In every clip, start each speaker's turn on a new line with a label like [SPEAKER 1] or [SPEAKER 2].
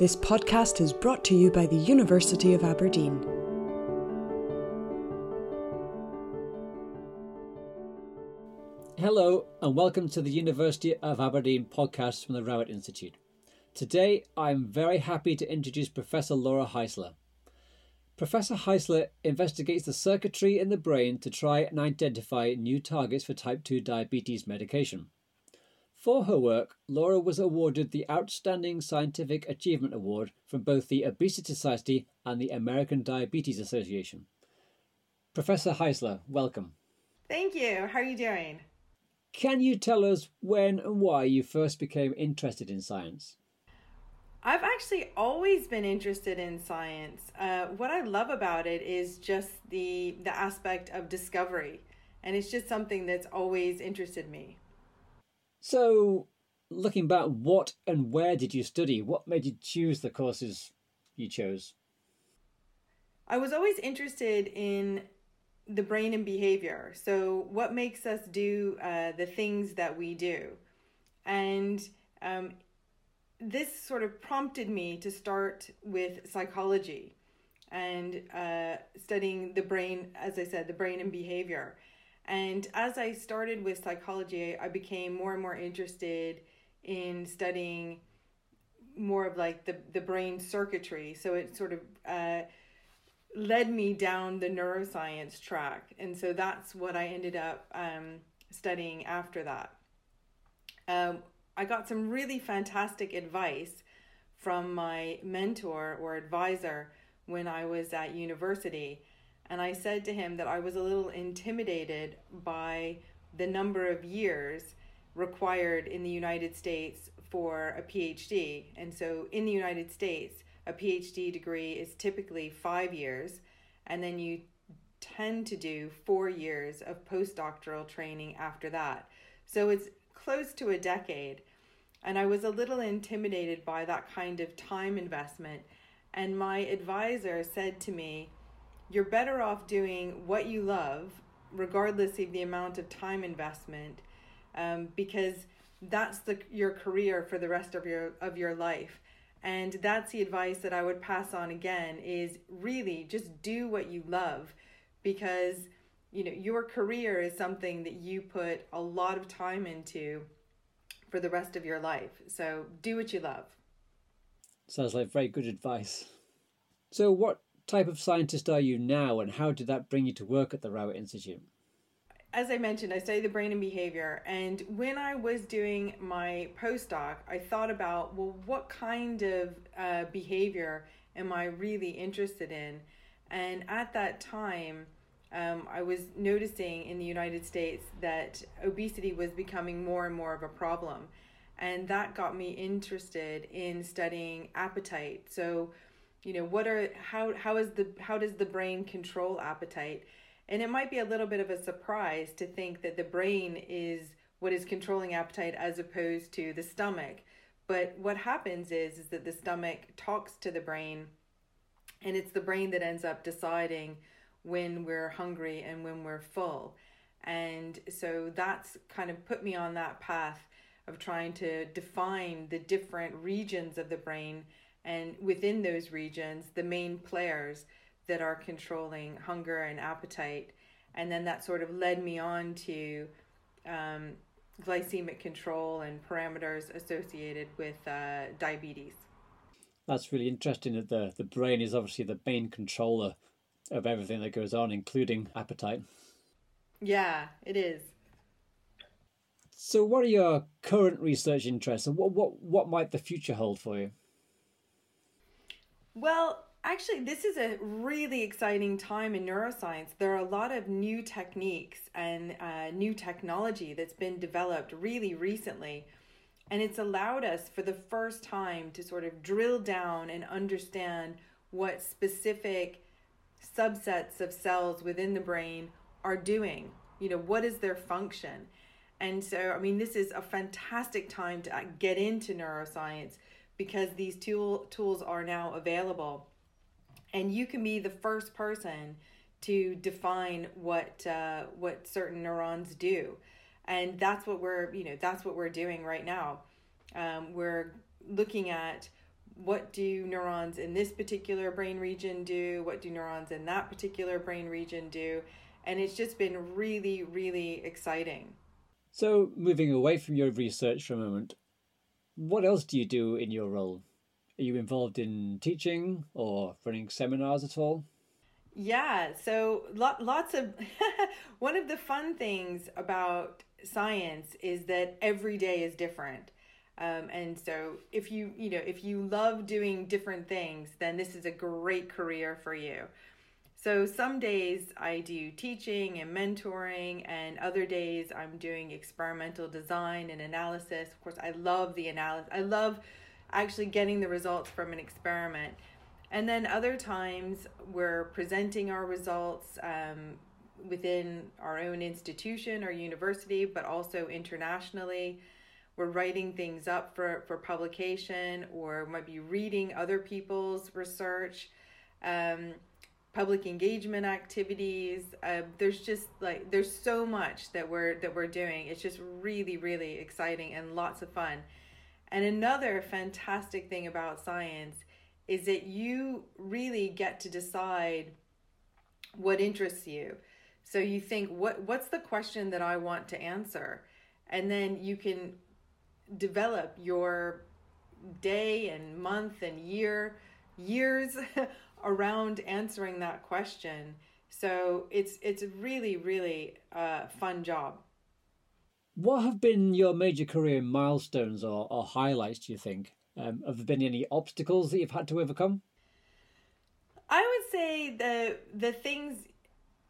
[SPEAKER 1] This podcast is brought to you by the University of Aberdeen.
[SPEAKER 2] Hello, and welcome to the University of Aberdeen podcast from the Rowett Institute. Today, I'm very happy to introduce Professor Lora Heisler. Professor Heisler investigates the circuitry in the brain to try and identify new targets for type 2 diabetes medication. For her work, Lora was awarded the Outstanding Scientific Achievement Award from both the Obesity Society and the American Diabetes Association. Professor Heisler, welcome.
[SPEAKER 3] Thank you. How are you doing?
[SPEAKER 2] Can you tell us when and why you first became interested in science?
[SPEAKER 3] I've actually always been interested in science. Uh, what I love about it is just the the aspect of discovery, and it's just something that's always interested me.
[SPEAKER 2] So, looking back, what and where did you study? What made you choose the courses you chose?
[SPEAKER 3] I was always interested in the brain and behavior. So, what makes us do uh, the things that we do, and um, this sort of prompted me to start with psychology and uh, studying the brain, as I said, the brain and behavior. And as I started with psychology, I became more and more interested in studying more of like the, the brain circuitry. So it sort of uh, led me down the neuroscience track. And so that's what I ended up um, studying after that. Um, I got some really fantastic advice from my mentor or advisor when I was at university. And I said to him that I was a little intimidated by the number of years required in the United States for a PhD. And so in the United States, a PhD degree is typically five years, and then you tend to do four years of postdoctoral training after that. So it's close to a decade. And I was a little intimidated by that kind of time investment. And my advisor said to me, You're better off doing what you love, regardless of the amount of time investment, um, because that's the your career for the rest of your of your life. And that's the advice that I would pass on again is really just do what you love because you know your career is something that you put a lot of time into for the rest of your life. So do what you love.
[SPEAKER 2] Sounds like very good advice. So, what type of scientist are you now, and how did that bring you to work at the Rowett Institute?
[SPEAKER 3] As I mentioned, I study the brain and behavior. And when I was doing my postdoc, I thought about, well, what kind of uh, behavior am I really interested in? And at that time, um, I was noticing in the United States that obesity was becoming more and more of a problem. And that got me interested in studying appetite. So, you know, what are how how is the how does the brain control appetite? And it might be a little bit of a surprise to think that the brain is what is controlling appetite as opposed to the stomach. But what happens is is that the stomach talks to the brain and it's the brain that ends up deciding when we're hungry and when we're full. And so that's kind of put me on that path of trying to define the different regions of the brain and within those regions, the main players that are controlling hunger and appetite. And then that sort of led me on to um, glycemic control and parameters associated with uh, diabetes.
[SPEAKER 2] That's really interesting that the, the brain is obviously the main controller of everything that goes on, including appetite.
[SPEAKER 3] Yeah, it is.
[SPEAKER 2] So, what are your current research interests, and what what what might the future hold for you?
[SPEAKER 3] Well, actually, this is a really exciting time in neuroscience. There are a lot of new techniques and uh, new technology that's been developed really recently. And it's allowed us for the first time to sort of drill down and understand what specific subsets of cells within the brain are doing. You know, what is their function? And so, I mean, this is a fantastic time to uh, get into neuroscience because these tool, tools are now available. And you can be the first person to define what uh, what certain neurons do, and that's what we're you know that's what we're doing right now. Um, we're looking at what do neurons in this particular brain region do? What do neurons in that particular brain region do? And it's just been really, really exciting.
[SPEAKER 2] So, moving away from your research for a moment, what else do you do in your role? Are you involved in teaching or running seminars at all?
[SPEAKER 3] Yeah, so lot, lots of one of the fun things about science is that every day is different. Um, and so if you you know if you love doing different things, then this is a great career for you. So some days I do teaching and mentoring, and other days I'm doing experimental design and analysis. Of course, I love the analysis. I love actually getting the results from an experiment. And then other times we're presenting our results um, within our own institution or university, but also internationally. We're writing things up for, for publication or might be reading other people's research, um, public engagement activities. Uh, there's just like there's so much that we're that we're doing. It's just really really exciting and lots of fun. And another fantastic thing about science is that you really get to decide what interests you. So you think what what's the question that I want to answer? And then you can develop your day and month and year years around answering that question. So it's it's really really a fun job.
[SPEAKER 2] What have been your major career milestones or, or highlights, do you think? Um, have there been any obstacles that you've had to overcome?
[SPEAKER 3] I would say the the things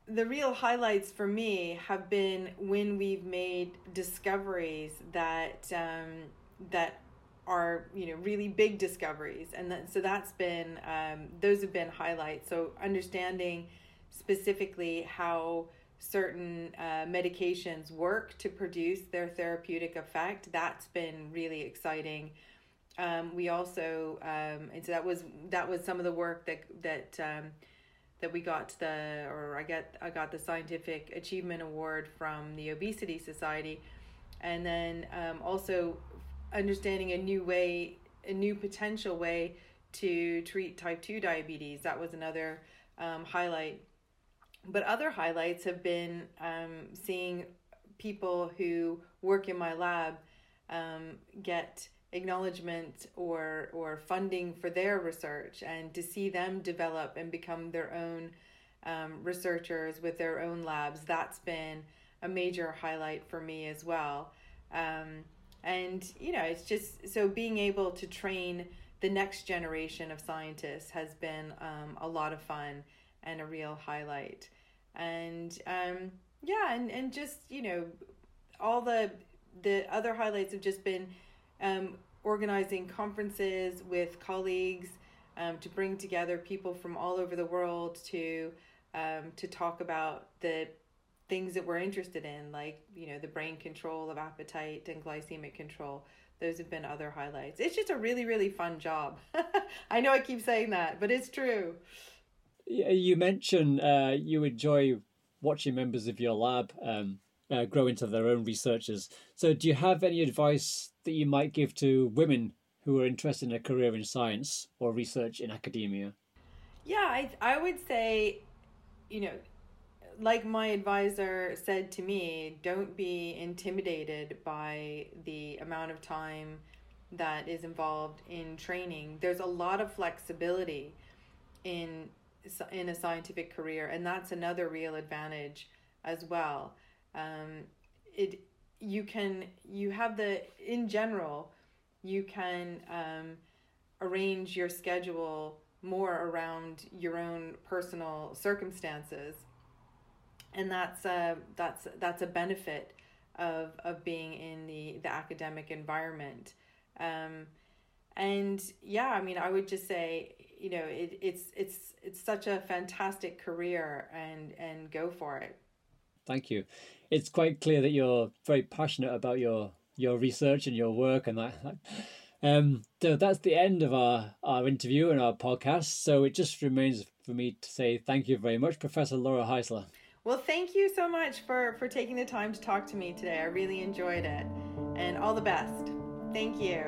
[SPEAKER 3] the real highlights for me have been when we've made discoveries that um, that are you know really big discoveries and that, so that's been um, those have been highlights so understanding specifically how certain uh, medications work to produce their therapeutic effect. That's been really exciting. Um, we also um, and so that was that was some of the work that that um, that we got the or I get I got the scientific achievement award from the Obesity Society, and then um, also understanding a new way, a new potential way to treat type two diabetes. That was another um, highlight. But other highlights have been um, seeing people who work in my lab um, get acknowledgement or or funding for their research and to see them develop and become their own um, researchers with their own labs. That's been a major highlight for me as well. Um, and you know it's just so being able to train the next generation of scientists has been um, a lot of fun and a real highlight. And um, yeah, and, and just, you know, all the the other highlights have just been um, organizing conferences with colleagues um, to bring together people from all over the world to um, to talk about the things that we're interested in, like you know the brain control of appetite and glycemic control. Those have been other highlights. It's just a really really fun job. I know I keep saying that, but it's true.
[SPEAKER 2] You mentioned uh, you enjoy watching members of your lab um, uh, grow into their own researchers. So, do you have any advice that you might give to women who are interested in a career in science or research in academia?
[SPEAKER 3] Yeah, I, I would say, you know, like my advisor said to me, don't be intimidated by the amount of time that is involved in training. There's a lot of flexibility in in a scientific career, and that's another real advantage as well. Um, it you can you have the in general you can um, arrange your schedule more around your own personal circumstances and that's a that's that's a benefit of of being in the the academic environment. Um, and yeah i mean i would just say you know it, it's it's it's such a fantastic career and and go for it.
[SPEAKER 2] Thank you. It's quite clear that you're very passionate about your your research and your work and that. Um so that's the end of our our interview and our podcast. So it just remains for me to say thank you very much professor lora heisler
[SPEAKER 3] well, thank you so much for, for taking the time to talk to me today. I really enjoyed it. And all the best. Thank you.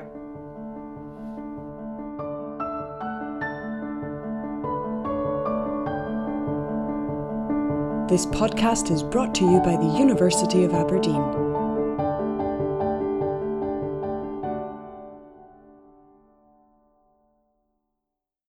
[SPEAKER 1] This podcast is brought to you by the University of Aberdeen.